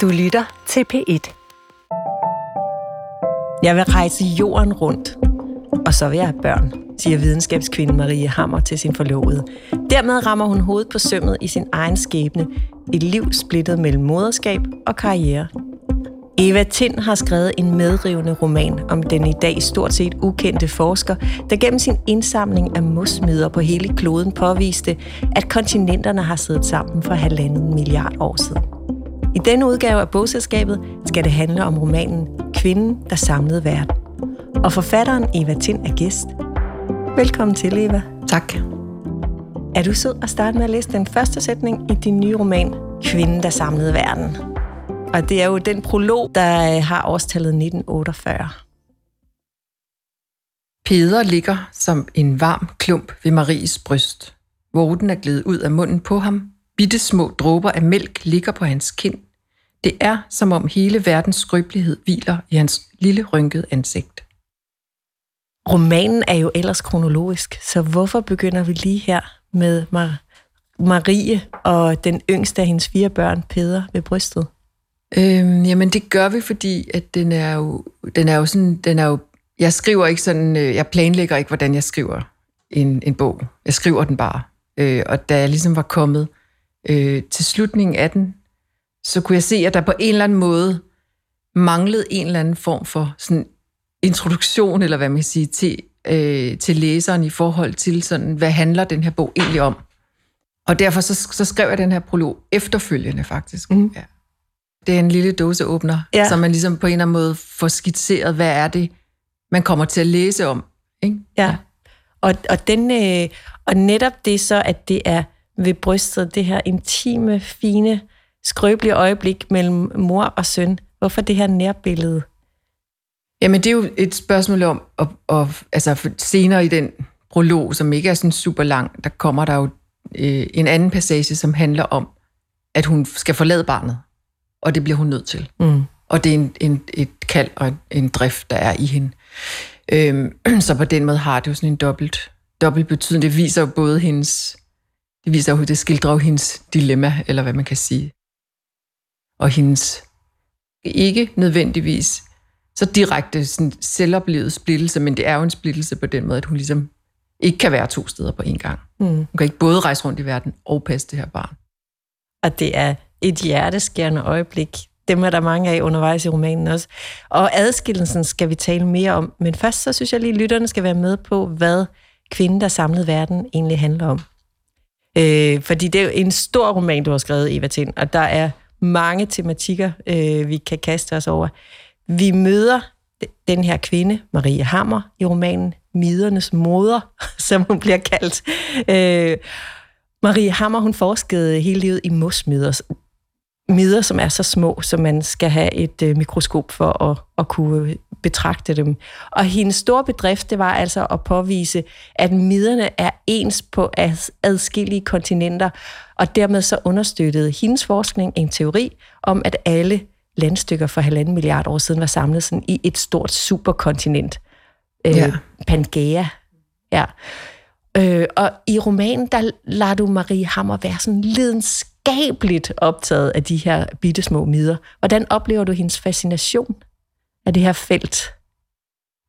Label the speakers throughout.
Speaker 1: Du lytter til P1. Jeg vil rejse jorden rundt, og så vil jeg have børn, siger videnskabskvinden Marie Hammer til sin forlovede. Dermed rammer hun hovedet på sømmet i sin egen skæbne. Et liv splittet mellem moderskab og karriere. Eva Tind har skrevet en medrivende roman om den i dag stort set ukendte forsker, der gennem sin indsamling af mosmider på hele kloden påviste, at kontinenterne har siddet sammen for halvanden milliard år siden. I denne udgave af bogselskabet skal det handle om romanen Kvinden, der samlede verden. Og forfatteren Eva Tind er gæst. Velkommen til, Eva.
Speaker 2: Tak.
Speaker 1: Er du sød at starte med at læse den første sætning i din nye roman Kvinden, der samlede verden? Og det er jo den prolog, der har årstallet 1948.
Speaker 2: Peder ligger som en varm klump ved Maries bryst. Vorten er glædet ud af munden på ham. Bitte små dråber af mælk ligger på hans kind. Det er, som om hele verdens skrøbelighed hviler i hans lille rynkede ansigt.
Speaker 1: Romanen er jo ellers kronologisk, så hvorfor begynder vi lige her med Mar- Marie og den yngste af hendes fire børn, Peder, ved brystet?
Speaker 2: Øhm, jamen det gør vi, fordi at den er jo, den er jo sådan, den er jo, jeg skriver ikke sådan, øh, jeg planlægger ikke, hvordan jeg skriver en, en bog. Jeg skriver den bare. Øh, og da jeg ligesom var kommet øh, til slutningen af den, så kunne jeg se, at der på en eller anden måde manglede en eller anden form for sådan introduktion, eller hvad man kan sige, til, øh, til læseren i forhold til sådan, hvad handler den her bog egentlig om? Og derfor så, så skrev jeg den her prolog efterfølgende faktisk. Mm. Ja. Det er en lille dåseåbner, ja. som man ligesom på en eller anden måde får skitseret, hvad er det, man kommer til at læse om. Ikke?
Speaker 1: Ja. ja. Og, og, den, øh, og netop det så, at det er ved brystet, det her intime, fine, skrøbelige øjeblik mellem mor og søn. Hvorfor det her nærbillede?
Speaker 2: Jamen, det er jo et spørgsmål om, at, at, altså senere i den prolog, som ikke er sådan super lang, der kommer der jo øh, en anden passage, som handler om, at hun skal forlade barnet og det bliver hun nødt til. Mm. Og det er en, en, et kald og en, en drift, der er i hende. Øhm, så på den måde har det jo sådan en dobbelt, dobbelt betydning. Det viser jo både hendes, det viser jo, det skildrer jo hendes dilemma, eller hvad man kan sige. Og hendes ikke nødvendigvis så direkte sådan selvoplevet splittelse, men det er jo en splittelse på den måde, at hun ligesom ikke kan være to steder på én gang. Mm. Hun kan ikke både rejse rundt i verden og passe det her barn.
Speaker 1: Og det er et hjerteskærende øjeblik. Dem er der mange af undervejs i romanen også. Og adskillelsen skal vi tale mere om. Men først så synes jeg lige, at lytterne skal være med på, hvad Kvinden, der samlede verden, egentlig handler om. Øh, fordi det er jo en stor roman, du har skrevet, Eva Tind, og der er mange tematikker, øh, vi kan kaste os over. Vi møder den her kvinde, Marie Hammer, i romanen Midernes moder, som hun bliver kaldt. Øh, Marie Hammer, hun forskede hele livet i mosmider midder, som er så små, så man skal have et øh, mikroskop for at, at kunne betragte dem. Og hendes store bedrift, det var altså at påvise, at midderne er ens på adskillige kontinenter, og dermed så understøttede hendes forskning en teori om, at alle landstykker for halvanden milliard år siden var samlet sådan i et stort superkontinent. Øh, ja. Pangea. Ja. Øh, og i romanen, der lader du Marie Hammer være sådan lidenskab lidenskabeligt optaget af de her bittesmå midder. Hvordan oplever du hendes fascination af det her felt?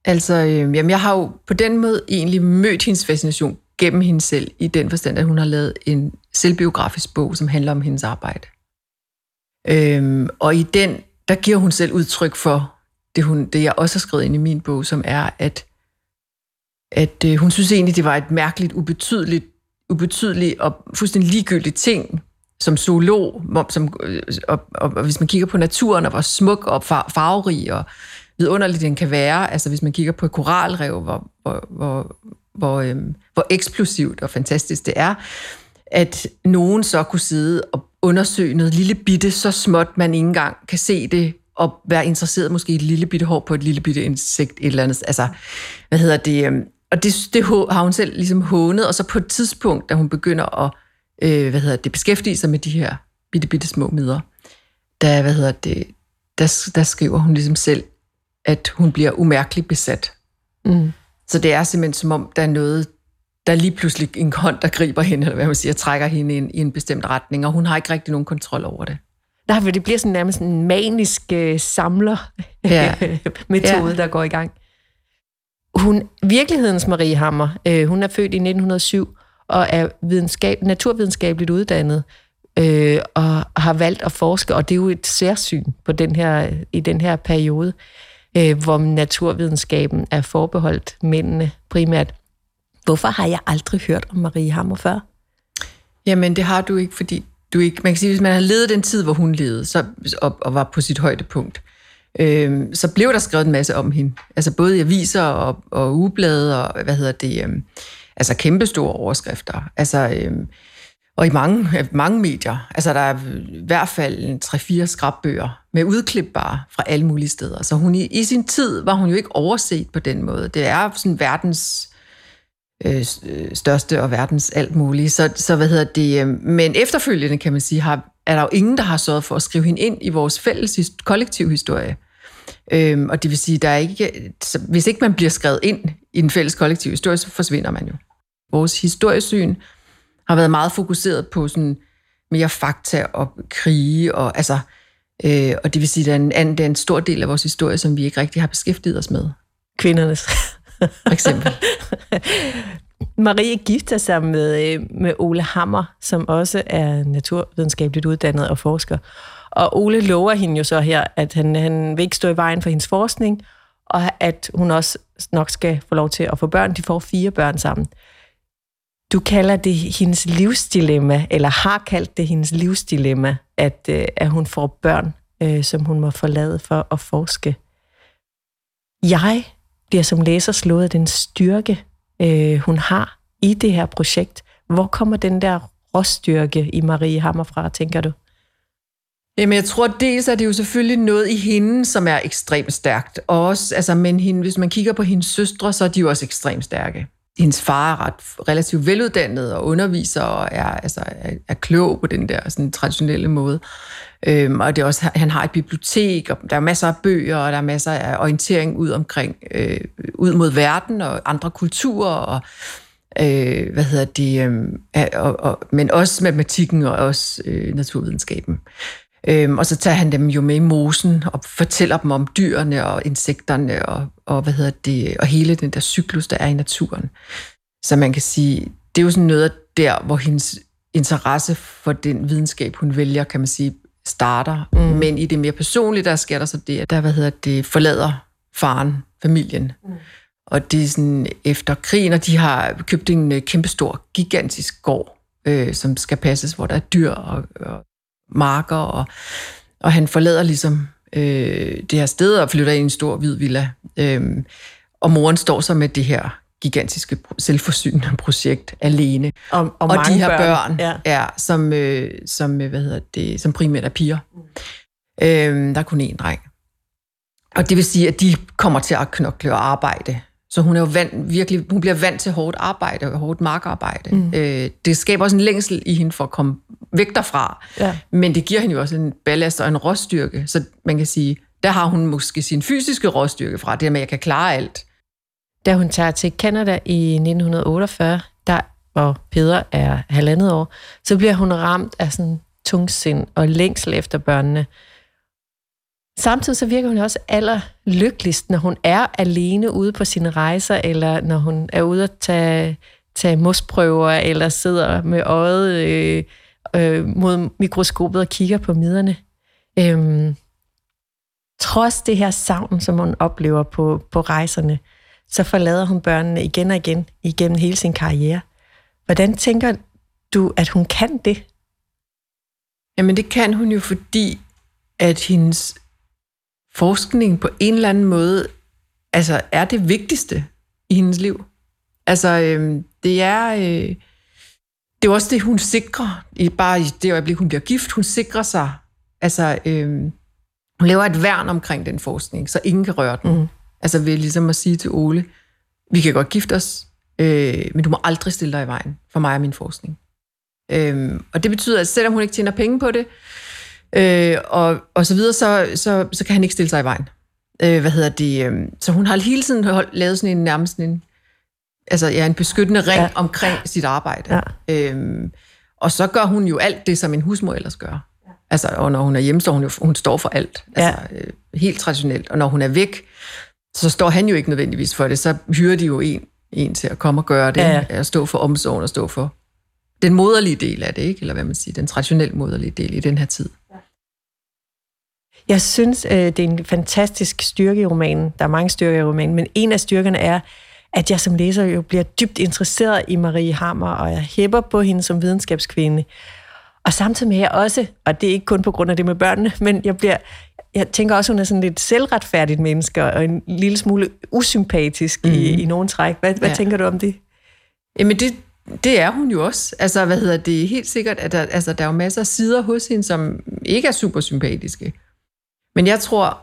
Speaker 2: Altså, øh, jamen, jeg har jo på den måde egentlig mødt hendes fascination gennem hende selv, i den forstand, at hun har lavet en selvbiografisk bog, som handler om hendes arbejde. Øhm, og i den, der giver hun selv udtryk for det, hun, det jeg også har skrevet ind i min bog, som er, at, at øh, hun synes egentlig, det var et mærkeligt, ubetydeligt, ubetydeligt og fuldstændig ligegyldigt ting, som zoolog, som, øh, og, og, og hvis man kigger på naturen, og hvor smuk og farverig og vidunderlig den kan være, altså hvis man kigger på et koralrev, hvor, hvor, hvor, hvor, øhm, hvor eksplosivt og fantastisk det er, at nogen så kunne sidde og undersøge noget lille bitte, så småt man ikke engang kan se det, og være interesseret måske i et lille bitte hår på et lille bitte insekt, et eller andet. Altså, hvad hedder det? Øhm, og det, det har hun selv ligesom hånet, og så på et tidspunkt, da hun begynder at øh, hvad hedder det, beskæftige sig med de her bitte, bitte små midler, der, hvad hedder det, der, der skriver hun ligesom selv, at hun bliver umærkeligt besat. Mm. Så det er simpelthen som om, der er noget, der er lige pludselig en hånd, der griber hende, eller hvad man siger, trækker hende i en, i en bestemt retning, og hun har ikke rigtig nogen kontrol over det.
Speaker 1: Der, det bliver sådan nærmest en manisk uh, samler ja. der går i gang. Hun, virkelighedens Marie Hammer, uh, hun er født i 1907 og er videnskab, naturvidenskabeligt uddannet øh, og har valgt at forske, og det er jo et særsyn på den her, i den her periode, øh, hvor naturvidenskaben er forbeholdt mændene primært. Hvorfor har jeg aldrig hørt om Marie Hammer før?
Speaker 2: Jamen, det har du ikke, fordi du ikke, man kan sige, hvis man har levet den tid, hvor hun levede, så, og, og var på sit højdepunkt, øh, så blev der skrevet en masse om hende. Altså både i aviser og, og ugeblade og, hvad hedder det, øh, altså kæmpestore overskrifter. Altså, øh, og i mange, mange medier. Altså, der er i hvert fald tre-fire skrabbøger med udklip bare fra alle mulige steder. Så hun i, i sin tid var hun jo ikke overset på den måde. Det er sådan verdens øh, øh største og verdens alt muligt. Så, så hvad hedder det? Øh, men efterfølgende, kan man sige, har, er der jo ingen, der har sørget for at skrive hende ind i vores fælles kollektiv historie. Øhm, og det vil sige, der er ikke, så hvis ikke man bliver skrevet ind i den fælles kollektiv historie, så forsvinder man jo. Vores historiesyn har været meget fokuseret på sådan mere fakta og krige, og, altså, øh, og det vil sige, at der er, en, der er en stor del af vores historie, som vi ikke rigtig har beskæftiget os med.
Speaker 1: Kvindernes.
Speaker 2: For eksempel.
Speaker 1: Marie gifter sig med, øh, med Ole Hammer, som også er naturvidenskabeligt uddannet og forsker. Og Ole lover hende jo så her, at han, han vil ikke stå i vejen for hendes forskning, og at hun også nok skal få lov til at få børn. De får fire børn sammen. Du kalder det hendes livsdilemma, eller har kaldt det hendes livsdilemma, at, øh, at hun får børn, øh, som hun må forlade for at forske. Jeg bliver som læser slået af den styrke, øh, hun har i det her projekt. Hvor kommer den der råstyrke i Marie Hammer fra, tænker du?
Speaker 2: Jamen, jeg tror, dels er det jo selvfølgelig noget i hende, som er ekstremt stærkt. Også, altså, men hende, hvis man kigger på hendes søstre, så er de jo også ekstremt stærke hendes far er ret, relativt veluddannet og underviser og er, altså, er, er klog på den der sådan, traditionelle måde. Øhm, og det er også, han har et bibliotek, og der er masser af bøger, og der er masser af orientering ud omkring, øh, ud mod verden og andre kulturer, og øh, hvad hedder det, øh, og, og, men også matematikken og også øh, naturvidenskaben. Øhm, og så tager han dem jo med i mosen og fortæller dem om dyrene og insekterne og, og, hvad hedder det, og hele den der cyklus, der er i naturen. Så man kan sige, det er jo sådan noget der, hvor hendes interesse for den videnskab, hun vælger, kan man sige, starter. Mm. Men i det mere personlige, der sker der så det, at der, hvad hedder det, forlader faren, familien. Mm. Og det er sådan efter krigen, og de har købt en øh, kæmpestor, gigantisk gård, øh, som skal passes, hvor der er dyr og, og marker, og, og han forlader ligesom øh, det her sted og flytter ind i en stor hvid villa. Øh, og moren står så med det her gigantiske selvforsynende projekt alene.
Speaker 1: Og, og,
Speaker 2: og de her børn, børn ja. er, som, øh, som, øh, hvad hedder det, som primært er piger. Mm. Øh, der er kun én dreng. Og det vil sige, at de kommer til at knokle og arbejde så hun er jo vant, virkelig, hun bliver vant til hårdt arbejde og hårdt markarbejde. Mm. Øh, det skaber også en længsel i hende for at komme væk derfra. Ja. Men det giver hende jo også en ballast og en råstyrke. Så man kan sige, der har hun måske sin fysiske råstyrke fra, det med, at jeg kan klare alt.
Speaker 1: Da hun tager til Canada i 1948, der, hvor Peder er halvandet år, så bliver hun ramt af sådan tungsind og længsel efter børnene. Samtidig så virker hun også allerlykkeligst, når hun er alene ude på sine rejser, eller når hun er ude at tage, tage mosprøver, eller sidder med øjet øh, øh, mod mikroskopet og kigger på miderne. Øhm, trods det her savn, som hun oplever på, på rejserne, så forlader hun børnene igen og igen igennem hele sin karriere. Hvordan tænker du, at hun kan det?
Speaker 2: Jamen det kan hun jo, fordi at hendes forskning på en eller anden måde altså, er det vigtigste i hendes liv. Altså, øh, det er... Øh, det er også det, hun sikrer, i, bare i det øjeblik, hun bliver gift. Hun sikrer sig, altså, øh, hun laver et værn omkring den forskning, så ingen kan røre den. Mm. Altså ved ligesom at sige til Ole, vi kan godt gifte os, øh, men du må aldrig stille dig i vejen for mig og min forskning. Øh, og det betyder, at selvom hun ikke tjener penge på det, øh, og, og så videre, så, så, så kan han ikke stille sig i vejen. Øh, hvad hedder det? Øh, så hun har hele tiden holdt, lavet sådan en nærmest en, altså, ja, en beskyttende ring ja. omkring sit arbejde. Ja. Øh, og så gør hun jo alt det, som en husmor ellers gør. Altså, og når hun er hjemme, så hun, jo, hun står for alt. Altså, ja. øh, helt traditionelt. Og når hun er væk, så står han jo ikke nødvendigvis for det. Så hyrer de jo en, en til at komme og gøre det. Ja, ja. At stå for omsorgen og stå for den moderlige del af det, ikke? Eller hvad man siger, den traditionelt moderlige del i den her tid.
Speaker 1: Jeg synes, øh, det er en fantastisk styrke i romanen. Der er mange styrker i romanen, men en af styrkerne er, at jeg som læser jo bliver dybt interesseret i Marie Hammer, og jeg hæpper på hende som videnskabskvinde. Og samtidig med jeg også, og det er ikke kun på grund af det med børnene, men jeg bliver, jeg tænker også, hun er sådan lidt selvretfærdigt menneske, og en lille smule usympatisk mm. i, i nogen træk. Hvad, hvad ja. tænker du om det?
Speaker 2: Jamen det, det er hun jo også. Altså, hvad hedder det? Helt sikkert, at der, altså, der er jo masser af sider hos hende, som ikke er super sympatiske. Men jeg tror,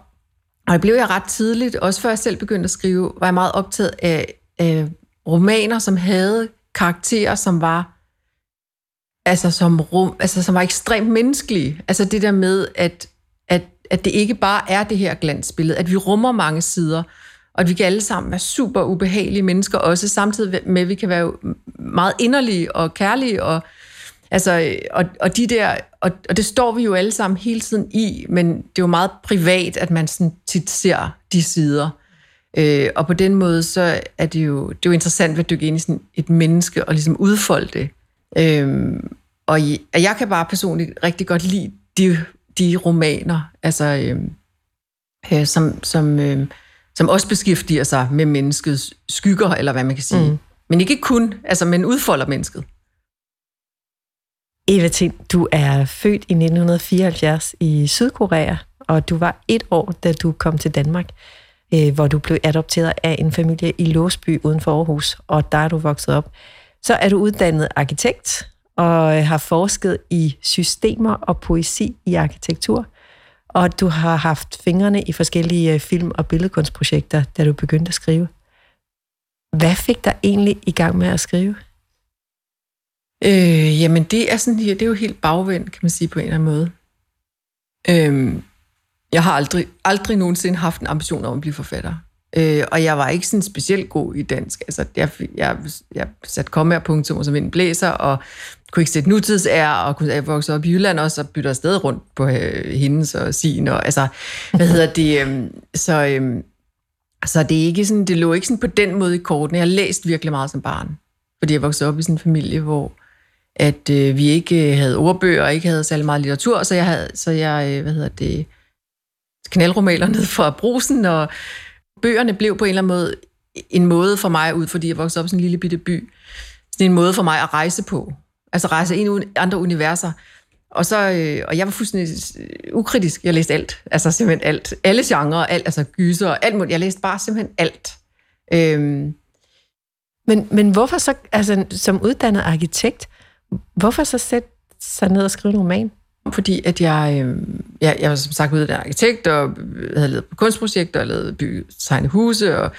Speaker 2: og det blev jeg ret tidligt, også før jeg selv begyndte at skrive, var jeg meget optaget af, af romaner, som havde karakterer, som var altså som, rum, altså som var ekstremt menneskelige. Altså det der med, at, at, at det ikke bare er det her glansbillede, at vi rummer mange sider, og at vi kan alle sammen være super ubehagelige mennesker, også samtidig med, at vi kan være meget inderlige og kærlige, og, altså, og, og, de der, og, og det står vi jo alle sammen hele tiden i, men det er jo meget privat, at man sådan tit ser de sider. Øh, og på den måde, så er det jo, det er jo interessant at dykke ind i sådan et menneske og ligesom udfolde det. Øh, og jeg kan bare personligt rigtig godt lide de, de romaner, altså, øh, øh, som, som, øh, som også beskæftiger sig med menneskets skygger, eller hvad man kan sige. Mm. Men ikke kun, altså, men udfolder mennesket.
Speaker 1: Eva Tind, du er født i 1974 i Sydkorea, og du var et år, da du kom til Danmark, øh, hvor du blev adopteret af en familie i Låsby uden for Aarhus, og der er du vokset op. Så er du uddannet arkitekt og har forsket i systemer og poesi i arkitektur, og du har haft fingrene i forskellige øh, film- og billedkunstprojekter, da du begyndte at skrive. Hvad fik dig egentlig i gang med at skrive?
Speaker 2: Øh, jamen, det er, sådan, det er jo helt bagvendt, kan man sige på en eller anden måde. Øh, jeg har aldrig, aldrig nogensinde haft en ambition om at blive forfatter. Øh, og jeg var ikke sådan specielt god i dansk. Altså, jeg, jeg, jeg satte komme punktum som en blæser, og kunne ikke sætte nutidsær, og kunne jeg vokse op i Jylland også, og bytte afsted rundt på øh, hendes og sin, og altså, hvad hedder det, øh, så, øh, så det, er ikke sådan, det lå ikke sådan på den måde i kortene. Jeg har læst virkelig meget som barn, fordi jeg voksede op i sådan en familie, hvor at øh, vi ikke øh, havde ordbøger, og ikke havde særlig meget litteratur, så jeg, havde, så jeg øh, hvad hedder det, knaldromaler ned fra brusen, og bøgerne blev på en eller anden måde en måde for mig ud, fordi jeg voksede op i sådan en lille bitte by, sådan en måde for mig at rejse på. Altså rejse ind i andre universer. Og, så, øh, og jeg var fuldstændig øh, ukritisk. Jeg læste alt. Altså simpelthen alt. Alle genrer, alt, altså gyser, og alt muligt. Jeg læste bare simpelthen alt. Øhm.
Speaker 1: Men, men hvorfor så, altså som uddannet arkitekt, hvorfor så sætte sig ned og skrive en roman?
Speaker 2: Fordi at jeg, øh, jeg, jeg var som sagt uddannet arkitekt, og øh, havde lavet kunstprojekter, og lavet by, tegne huse, og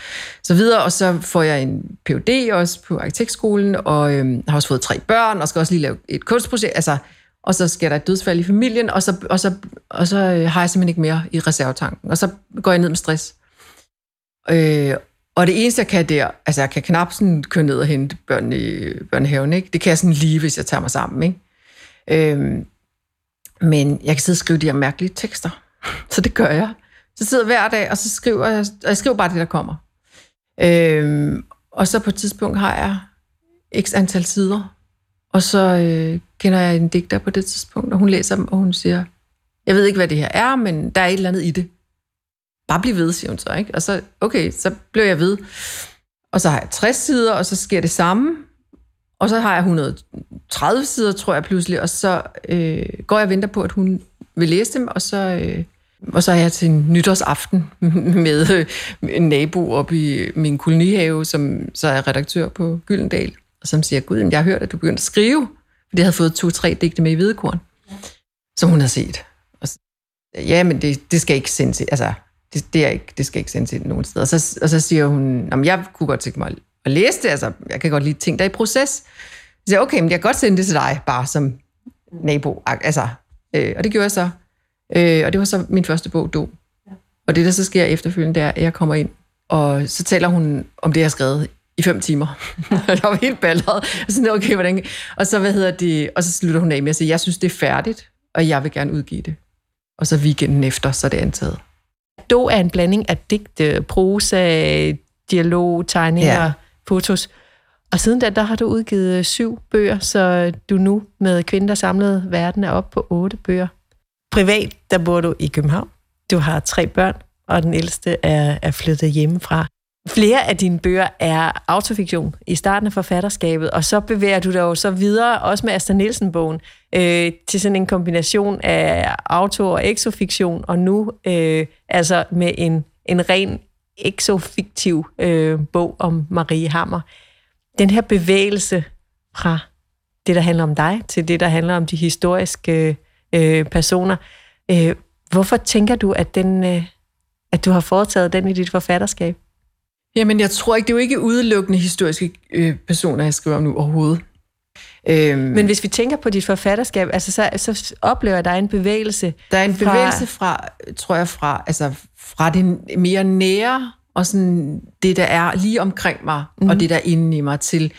Speaker 2: så videre, og så får jeg en Ph.D. også på arkitektskolen, og øh, har også fået tre børn, og skal også lige lave et kunstprojekt, altså, og så sker der et dødsfald i familien, og så, og så, og så øh, har jeg simpelthen ikke mere i reservetanken, og så går jeg ned med stress. Øh, og det eneste, jeg kan der, altså jeg kan knap sådan køre ned og hente børn i børnehaven, ikke? Det kan jeg sådan lige, hvis jeg tager mig sammen, ikke? Øhm, men jeg kan sidde og skrive de her mærkelige tekster. Så det gør jeg. Så sidder hver dag, og så skriver jeg, og jeg skriver bare det, der kommer. Øhm, og så på et tidspunkt har jeg x antal sider, og så øh, kender jeg en digter på det tidspunkt, og hun læser dem, og hun siger, jeg ved ikke, hvad det her er, men der er et eller andet i det. Bare bliv ved, siger hun så, ikke? Og så, okay, så blev jeg ved. Og så har jeg 60 sider, og så sker det samme. Og så har jeg 130 sider, tror jeg pludselig, og så øh, går jeg og venter på, at hun vil læse dem, og så, øh, og så er jeg til en nytårsaften med øh, en nabo op i min kolonihave, som så er redaktør på Gyldendal, og som siger, gud, jeg har hørt, at du begyndte at skrive, fordi jeg havde fået to-tre digte med i Hvidekorn, som hun har set. Og så, ja, men det, det skal ikke sendes, altså, det, det, er ikke, det skal ikke sendes ind nogen steder. Og så, og så siger hun, jeg kunne godt tænke mig at læse det, altså jeg kan godt lide ting, der er i proces. Så siger okay, men jeg kan godt sende det til dig, bare som nabo. Altså, øh, og det gjorde jeg så. Øh, og det var så min første bog, Du. Og det, der så sker efterfølgende, det er, at jeg kommer ind, og så taler hun om det, jeg har skrevet i fem timer. jeg var helt balleret. Og sådan, okay, hvordan... Og så, hvad hedder det... Og så slutter hun af med at sige, jeg synes, det er færdigt. og jeg vil gerne udgive det. Og så weekenden efter, så er det antaget.
Speaker 1: Du er en blanding af digte, prosa, dialog, tegninger, ja. fotos. Og siden da, der har du udgivet syv bøger, så du nu med Kvinder Samlede Verden er op på otte bøger. Privat, der bor du i København. Du har tre børn, og den ældste er, er flyttet hjemmefra. Flere af dine bøger er autofiktion i starten af forfatterskabet, og så bevæger du dig jo så videre, også med Asta Nielsen-bogen, øh, til sådan en kombination af auto- og exofiktion, og nu øh, altså med en, en ren exofiktiv øh, bog om Marie Hammer. Den her bevægelse fra det, der handler om dig, til det, der handler om de historiske øh, personer. Øh, hvorfor tænker du, at, den, øh, at du har foretaget den i dit forfatterskab?
Speaker 2: Jamen, jeg tror ikke, det er jo ikke udelukkende historiske øh, personer, jeg skriver om nu overhovedet.
Speaker 1: Øhm, Men hvis vi tænker på dit forfatterskab, altså så, så oplever jeg, der er en bevægelse.
Speaker 2: Der er en fra... bevægelse fra, tror jeg, fra, altså fra det mere nære, og sådan det, der er lige omkring mig, mm. og mhm. det, der er inde i mig, til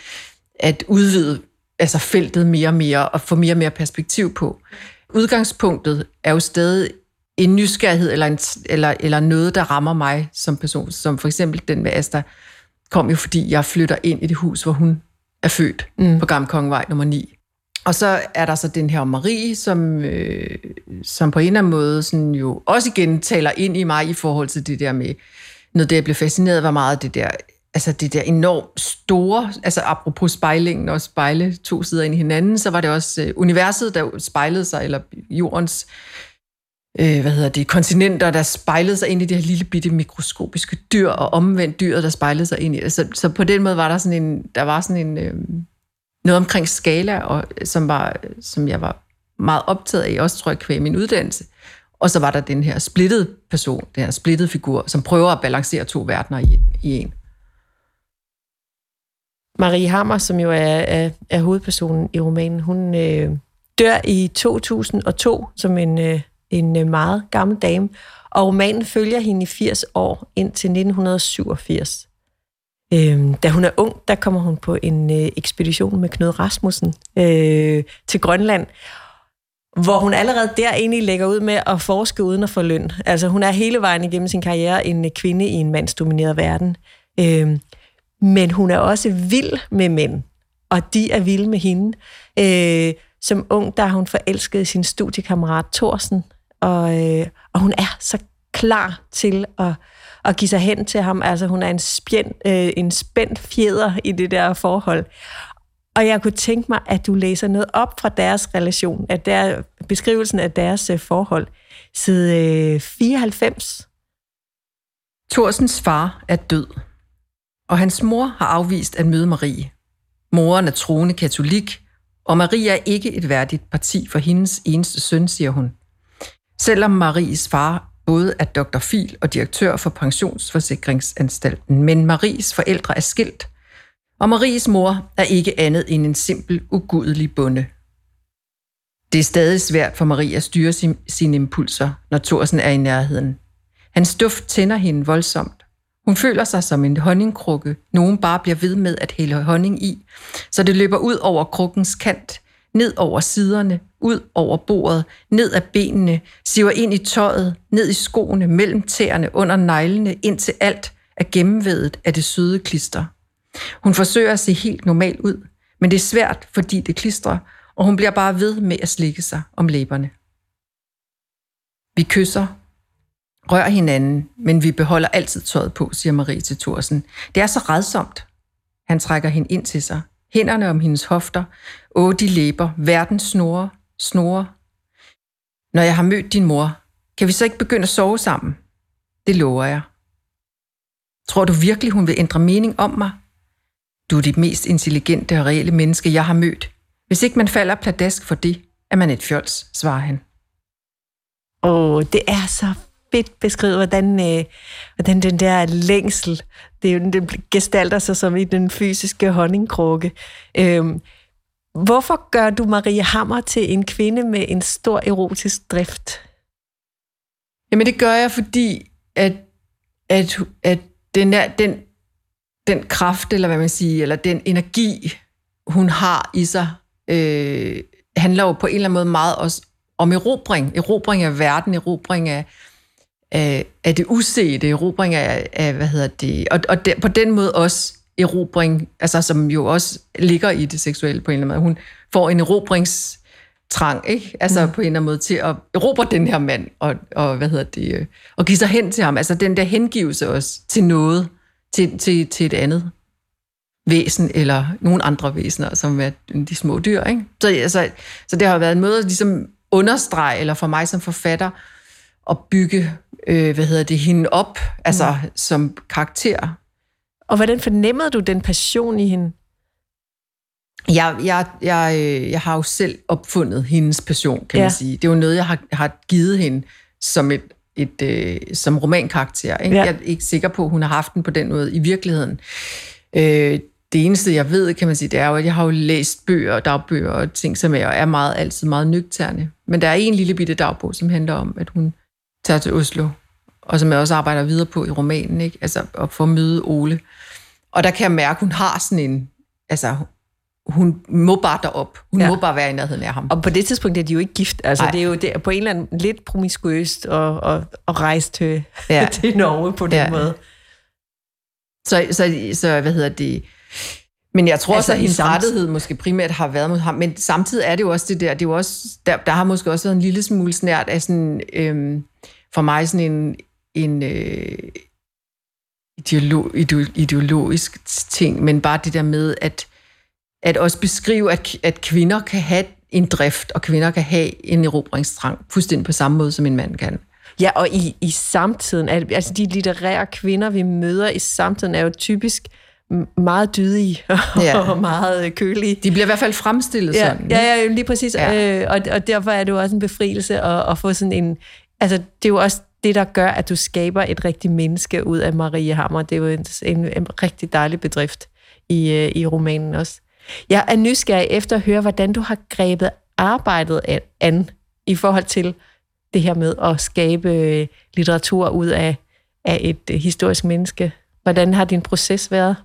Speaker 2: at udvide altså feltet mere og mere, og få mere og mere perspektiv på. Udgangspunktet er jo stadig en nysgerrighed eller, en, eller, eller noget, der rammer mig som person. Som for eksempel den med Asta, kom jo fordi jeg flytter ind i det hus, hvor hun er født mm. på Gamle Kongevej nummer 9. Og så er der så den her Marie, som, øh, som på en eller anden måde sådan jo også igen taler ind i mig i forhold til det der med, noget det, jeg blev fascineret var meget det der, altså det der enormt store, altså apropos spejlingen og spejle to sider ind i hinanden, så var det også øh, universet, der spejlede sig, eller jordens øh, øh, hvad hedder det, kontinenter, der spejlede sig ind i det her lille bitte mikroskopiske dyr, og omvendt dyret, der spejlede sig ind i det. Så, så på den måde var der sådan en, der var sådan en, øh, noget omkring skala, og, øh, som, var, øh, som jeg var meget optaget af, også tror jeg kvæg min uddannelse. Og så var der den her splittede person, den her splittede figur, som prøver at balancere to verdener i, i en.
Speaker 1: Marie Hammer, som jo er, er, er hovedpersonen i romanen, hun øh, dør i 2002 som en øh, en øh, meget gammel dame, og romanen følger hende i 80 år indtil 1987. Øhm, da hun er ung, der kommer hun på en øh, ekspedition med Knud Rasmussen øh, til Grønland, hvor hun allerede der egentlig lægger ud med at forske uden at få løn. Altså hun er hele vejen igennem sin karriere en øh, kvinde i en mandsdomineret verden. Øhm, men hun er også vild med mænd, og de er vilde med hende. Øh, som ung, der er hun forelsket sin studiekammerat Thorsen, og, øh, og hun er så klar til at, at give sig hen til ham. Altså hun er en, spænd, øh, en spændt fjeder i det der forhold. Og jeg kunne tænke mig, at du læser noget op fra deres relation, at der, beskrivelsen af deres øh, forhold. Side øh, 94.
Speaker 2: Thorsens far er død, og hans mor har afvist at møde Marie. Moren er troende katolik, og Marie er ikke et værdigt parti for hendes eneste søn, siger hun. Selvom Maries far både er Dr. Fil og direktør for pensionsforsikringsanstalten, men Maries forældre er skilt, og Maries mor er ikke andet end en simpel, ugudelig bonde. Det er stadig svært for Marie at styre sin, sine impulser, når Thorsen er i nærheden. Hans duft tænder hende voldsomt. Hun føler sig som en honningkrukke, nogen bare bliver ved med at hælde honning i, så det løber ud over krukkens kant, ned over siderne, ud over bordet, ned af benene, siver ind i tøjet, ned i skoene, mellem tæerne, under neglene, indtil alt er gennemvedet af det søde klister. Hun forsøger at se helt normal ud, men det er svært, fordi det klistrer, og hun bliver bare ved med at slikke sig om læberne. Vi kysser, rører hinanden, men vi beholder altid tøjet på, siger Marie til Thorsen. Det er så redsomt. Han trækker hende ind til sig. Hænderne om hendes hofter. Åh, de læber. Verden snore, snore. Når jeg har mødt din mor, kan vi så ikke begynde at sove sammen? Det lover jeg. Tror du virkelig, hun vil ændre mening om mig? Du er det mest intelligente og reelle menneske, jeg har mødt. Hvis ikke man falder pladask for det, er man et fjols, svarer han.
Speaker 1: Åh, oh, det er så fedt beskrevet, hvordan, øh, hvordan den der længsel, det, den, gestalter sig som i den fysiske honningkrukke. Øhm, hvorfor gør du Marie Hammer til en kvinde med en stor erotisk drift?
Speaker 2: Jamen det gør jeg, fordi at, at, at den, der, den, den kraft, eller hvad man siger, eller den energi, hun har i sig, øh, handler jo på en eller anden måde meget også om erobring. Erobring af verden, erobring af, af, af det usete, erobring af, af hvad hedder det, og, og der, på den måde også erobring, altså som jo også ligger i det seksuelle på en eller anden måde. Hun får en erobringstrang, ikke? Altså mm. på en eller anden måde til at erobre den her mand, og, og hvad hedder det, øh, og give sig hen til ham. Altså den der hengivelse også til noget, til, til, til et andet væsen, eller nogle andre væsener, som er de små dyr, ikke? Så, altså, så det har været en måde at ligesom understrege, eller for mig som forfatter, at bygge, øh, hvad hedder det, hende op, altså mm. som karakter,
Speaker 1: og hvordan fornemmede du den passion i hende?
Speaker 2: Jeg, jeg, jeg, øh, jeg har jo selv opfundet hendes passion, kan ja. man sige. Det er jo noget, jeg har, har givet hende som et, et øh, som romankarakter. Ikke? Ja. Jeg er ikke sikker på, at hun har haft den på den måde i virkeligheden. Øh, det eneste, jeg ved, kan man sige, det er jo, at jeg har jo læst bøger og dagbøger og ting, som er, er meget, altid meget nøgterne. Men der er en lille bitte dagbog, som handler om, at hun tager til Oslo og som jeg også arbejder videre på i romanen, ikke? Altså at få at møde Ole. Og der kan jeg mærke, at hun har sådan en, altså hun må bare derop. Hun ja. må bare være i nærheden af ham.
Speaker 1: Og på det tidspunkt er de jo ikke gift. Altså, det er jo det er på en eller anden lidt promiskuøst at, at, at rejse til, ja. til Norge på den ja. måde.
Speaker 2: Så, så, så, hvad hedder det... Men jeg tror altså, også, at hendes rettighed måske primært har været mod ham. Men samtidig er det jo også det der, det er jo også, der, der har måske også været en lille smule snært af sådan, øhm, for mig sådan en, en øh, ideolo, ideologisk ting, men bare det der med at, at også beskrive, at, at kvinder kan have en drift, og kvinder kan have en erobringstrang, fuldstændig på samme måde, som en mand kan.
Speaker 1: Ja, og i, i samtiden, altså de litterære kvinder, vi møder i samtiden, er jo typisk meget dydige ja. og meget kølige.
Speaker 2: De bliver i hvert fald fremstillet
Speaker 1: ja,
Speaker 2: sådan.
Speaker 1: Ja, ja, lige præcis. Ja. Øh, og, og derfor er det jo også en befrielse at, at få sådan en... Altså, det er jo også det, der gør, at du skaber et rigtigt menneske ud af Marie Hammer. Det er jo en, en, en rigtig dejlig bedrift i, øh, i romanen også. Jeg er nysgerrig efter at høre, hvordan du har grebet arbejdet an i forhold til det her med at skabe øh, litteratur ud af, af et øh, historisk menneske. Hvordan har din proces været?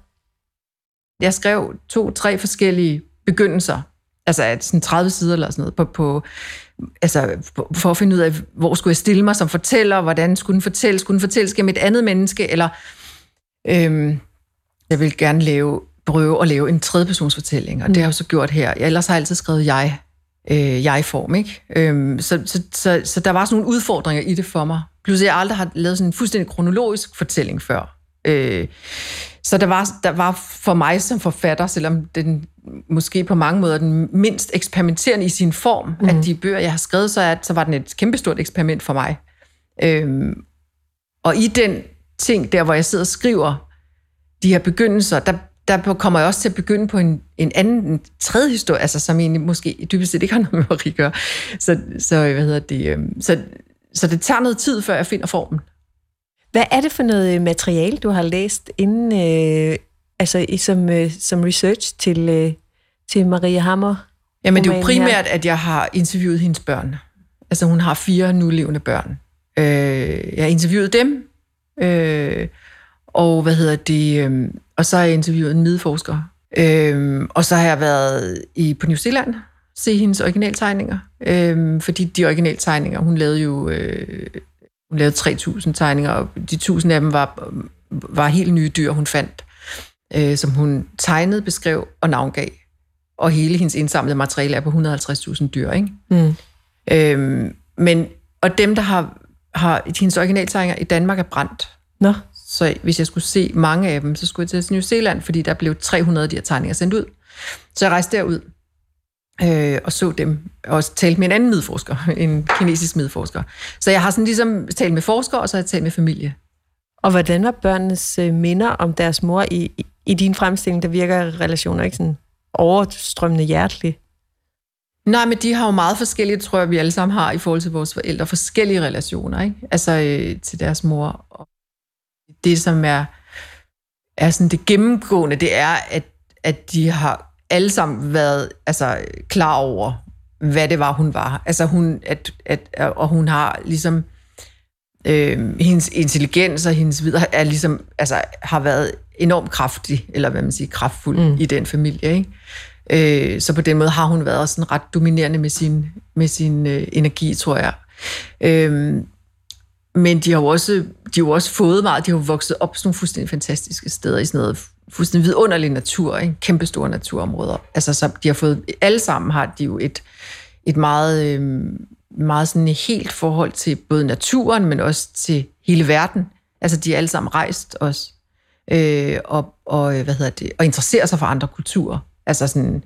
Speaker 2: Jeg skrev to-tre forskellige begyndelser, altså sådan 30 sider eller sådan noget, på, på altså, for at finde ud af, hvor skulle jeg stille mig som fortæller, hvordan skulle den fortælle, skulle den fortælles gennem et andet menneske, eller øhm, jeg vil gerne lave, prøve at lave en tredjepersonsfortælling, og mm. det har jeg så gjort her. Jeg, ellers har jeg altid skrevet jeg, øh, jeg-form, ikke? Øhm, så, så, så, så der var sådan nogle udfordringer i det for mig. Plus jeg aldrig har lavet sådan en fuldstændig kronologisk fortælling før. Øh, så der var, der var for mig som forfatter, selvom den måske på mange måder den mindst eksperimenterende i sin form mm. af de bøger, jeg har skrevet, så, at, så var den et kæmpestort eksperiment for mig. Øhm, og i den ting, der hvor jeg sidder og skriver de her begyndelser, der, der kommer jeg også til at begynde på en, en anden, en tredje historie, altså som egentlig måske dybest set ikke har noget med Marie at gøre. Så, så, hvad hedder det, øhm, så, så det tager noget tid, før jeg finder formen.
Speaker 1: Hvad er det for noget øh, materiale, du har læst inden, øh, altså som, øh, som research til, øh, til Maria Hammer?
Speaker 2: Jamen det er jo primært, her. at jeg har interviewet hendes børn. Altså hun har fire nulevende børn. Øh, jeg har interviewet dem, øh, og hvad hedder det, øh, og så har jeg interviewet en medforsker. Øh, og så har jeg været i, på New Zealand, se hendes originaltegninger. Øh, fordi de originaltegninger, hun lavede jo øh, hun lavede 3.000 tegninger, og de 1.000 af dem var, var helt nye dyr, hun fandt, øh, som hun tegnede, beskrev og navngav. Og hele hendes indsamlede materiale er på 150.000 dyr. Ikke? Mm. Øhm, men, og dem, der har, har hendes originaltegninger i Danmark, er brændt.
Speaker 1: Nå.
Speaker 2: Så hvis jeg skulle se mange af dem, så skulle jeg til New Zealand, fordi der blev 300 af de her tegninger sendt ud. Så jeg rejste derud øh, og så dem, og talte med en anden medforsker, en kinesisk medforsker. Så jeg har sådan ligesom talt med forskere, og så har jeg talt med familie.
Speaker 1: Og hvordan var børnenes øh, minder om deres mor i, i, i din fremstilling, der virker relationer ikke sådan overstrømmende hjertelige?
Speaker 2: Nej, men de har jo meget forskellige, tror jeg, vi alle sammen har i forhold til vores forældre. Forskellige relationer, ikke? Altså øh, til deres mor. Og det, som er, er sådan det gennemgående, det er, at, at de har alle sammen været altså, klar over, hvad det var, hun var. Altså hun, at, at, og hun har ligesom, øh, hendes intelligens og hendes videre er ligesom, altså, har været enormt kraftig, eller hvad man siger, kraftfuld mm. i den familie. Ikke? Øh, så på den måde har hun været sådan ret dominerende med sin, med sin øh, energi, tror jeg. Øh, men de har jo også, de har jo også fået meget, de har jo vokset op sådan nogle fuldstændig fantastiske steder i sådan noget fuldstændig vidunderlig natur, ikke? kæmpe store naturområder. Altså, så de har fået, alle sammen har de jo et, et meget, øh, meget sådan helt forhold til både naturen, men også til hele verden. Altså, de er alle sammen rejst også, øh, og, og, hvad hedder det, og interesserer sig for andre kulturer. Altså sådan,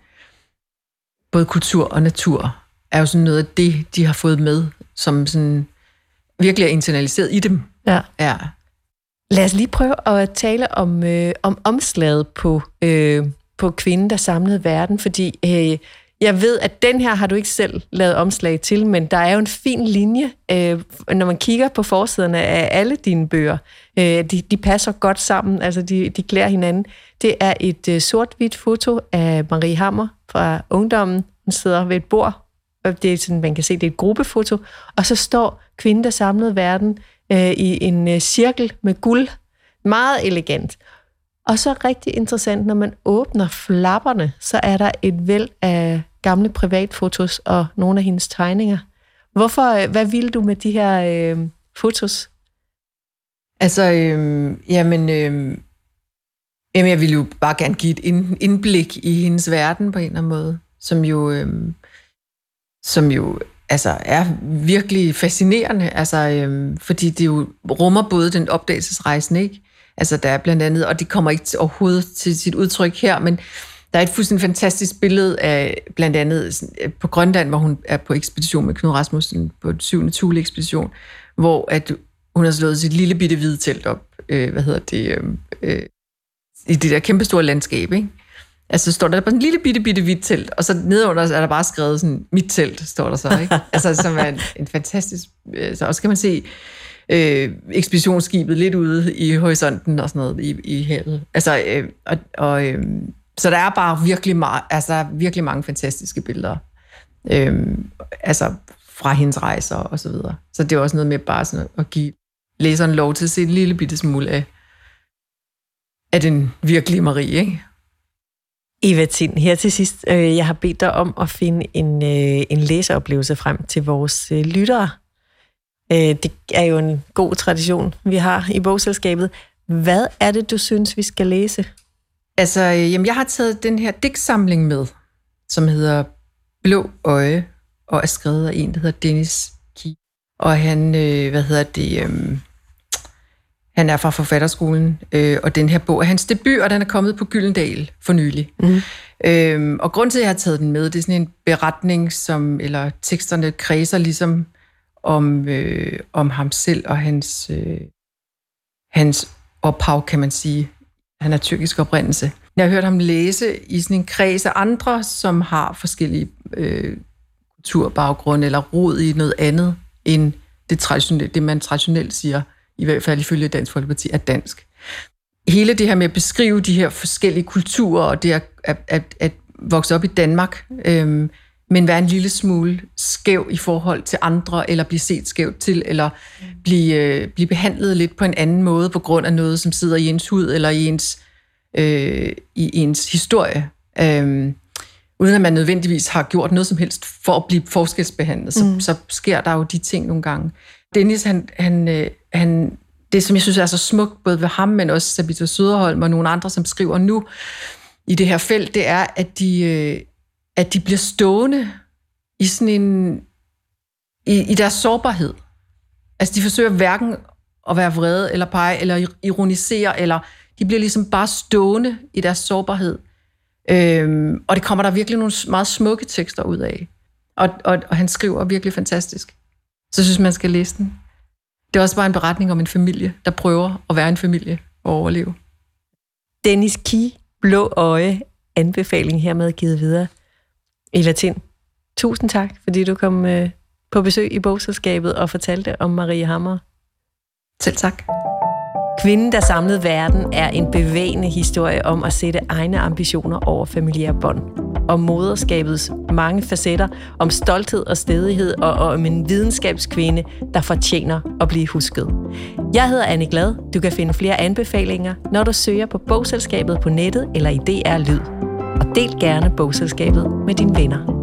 Speaker 2: både kultur og natur er jo sådan noget af det, de har fået med, som sådan virkelig er internaliseret i dem.
Speaker 1: Ja.
Speaker 2: ja.
Speaker 1: Lad os lige prøve at tale om, øh, om omslaget på, øh, på Kvinden, der samlede verden, fordi øh, jeg ved, at den her har du ikke selv lavet omslag til, men der er jo en fin linje, øh, når man kigger på forsiderne af alle dine bøger. Øh, de, de passer godt sammen, altså de, de klæder hinanden. Det er et øh, sort-hvidt foto af Marie Hammer fra ungdommen. Hun sidder ved et bord. Det er sådan, man kan se, det er et gruppefoto. Og så står kvinden, der samlede verden øh, i en øh, cirkel med guld. Meget elegant. Og så rigtig interessant, når man åbner flapperne, så er der et væld af gamle privatfotos og nogle af hendes tegninger. Hvorfor, øh, hvad ville du med de her øh, fotos?
Speaker 2: Altså, øh, jamen, øh, jamen, jeg ville jo bare gerne give et indblik i hendes verden på en eller anden måde, som jo, øh, som jo altså, er virkelig fascinerende, altså, øhm, fordi det jo rummer både den opdagelsesrejsen, ikke? Altså, der er blandt andet, og det kommer ikke til, overhovedet til sit udtryk her, men der er et fuldstændig fantastisk billede af blandt andet øh, på Grønland, hvor hun er på ekspedition med Knud Rasmussen på den syvende Thule-ekspedition, hvor at hun har slået sit lille bitte hvide telt op, øh, hvad hedder det, øh, øh, i det der kæmpestore landskab, ikke? Altså, står der bare en lille bitte, bitte hvidt telt, og så nedenunder er der bare skrevet sådan, mit telt, står der så, ikke? altså, som er en, en fantastisk... Øh, så også kan man se øh, ekspeditionsskibet lidt ude i horisonten og sådan noget i, i havet. Altså, øh, og, og øh, så der er bare virkelig, meget, altså, virkelig mange fantastiske billeder. Øh, altså, fra hendes rejser og så videre. Så det er også noget med bare sådan at give læseren lov til at se en lille bitte smule af, af den virkelige Marie, ikke?
Speaker 1: Eva Tind, her til sidst. Øh, jeg har bedt dig om at finde en, øh, en læseoplevelse frem til vores øh, lyttere. Øh, det er jo en god tradition, vi har i bogselskabet. Hvad er det, du synes, vi skal læse?
Speaker 2: Altså, øh, jamen, jeg har taget den her digtsamling med, som hedder Blå Øje, og er skrevet af en, der hedder Dennis Ki. Og han, øh, hvad hedder det, øhm, han er fra forfatterskolen, øh, og den her bog er hans debut, og den er kommet på Gyldendal for nylig. Mm. Øhm, og grund til, at jeg har taget den med, det er sådan en beretning, som, eller teksterne kredser ligesom om, øh, om ham selv og hans, øh, hans ophav, kan man sige. Han er tyrkisk oprindelse. Jeg har hørt ham læse i sådan en kreds af andre, som har forskellige øh, kulturbaggrunde eller rod i noget andet end det, traditionelle, det man traditionelt siger i hvert fald ifølge Dansk Folkeparti, er dansk. Hele det her med at beskrive de her forskellige kulturer, og det at, at, at, vokse op i Danmark, øhm, men være en lille smule skæv i forhold til andre, eller blive set skævt til, eller blive, øh, blive behandlet lidt på en anden måde, på grund af noget, som sidder i ens hud, eller i ens, øh, i ens historie. Øhm, uden at man nødvendigvis har gjort noget som helst for at blive forskelsbehandlet, så, mm. så sker der jo de ting nogle gange. Dennis, han, han, øh, han, det, som jeg synes er så smukt, både ved ham, men også Sabita Søderholm og nogle andre, som skriver nu i det her felt, det er, at de, øh, at de bliver stående i sådan en, i, i deres sårbarhed. Altså, de forsøger hverken at være vrede, eller pege, eller ironisere, eller de bliver ligesom bare stående i deres sårbarhed. Øhm, og det kommer der virkelig nogle meget smukke tekster ud af. Og, og, og han skriver virkelig fantastisk. Så synes, man skal læse den. Det er også bare en beretning om en familie, der prøver at være en familie og overleve.
Speaker 1: Dennis Ki, Blå Øje, anbefaling hermed givet videre. Eva Tind, tusind tak, fordi du kom øh, på besøg i bogselskabet og fortalte om Marie Hammer.
Speaker 2: Selv tak.
Speaker 1: Kvinden, der samlede verden, er en bevægende historie om at sætte egne ambitioner over familiære bånd. Om moderskabets mange facetter, om stolthed og stedighed og om en videnskabskvinde, der fortjener at blive husket. Jeg hedder Anne Glad. Du kan finde flere anbefalinger, når du søger på bogselskabet på nettet eller i DR Lyd. Og del gerne bogselskabet med dine venner.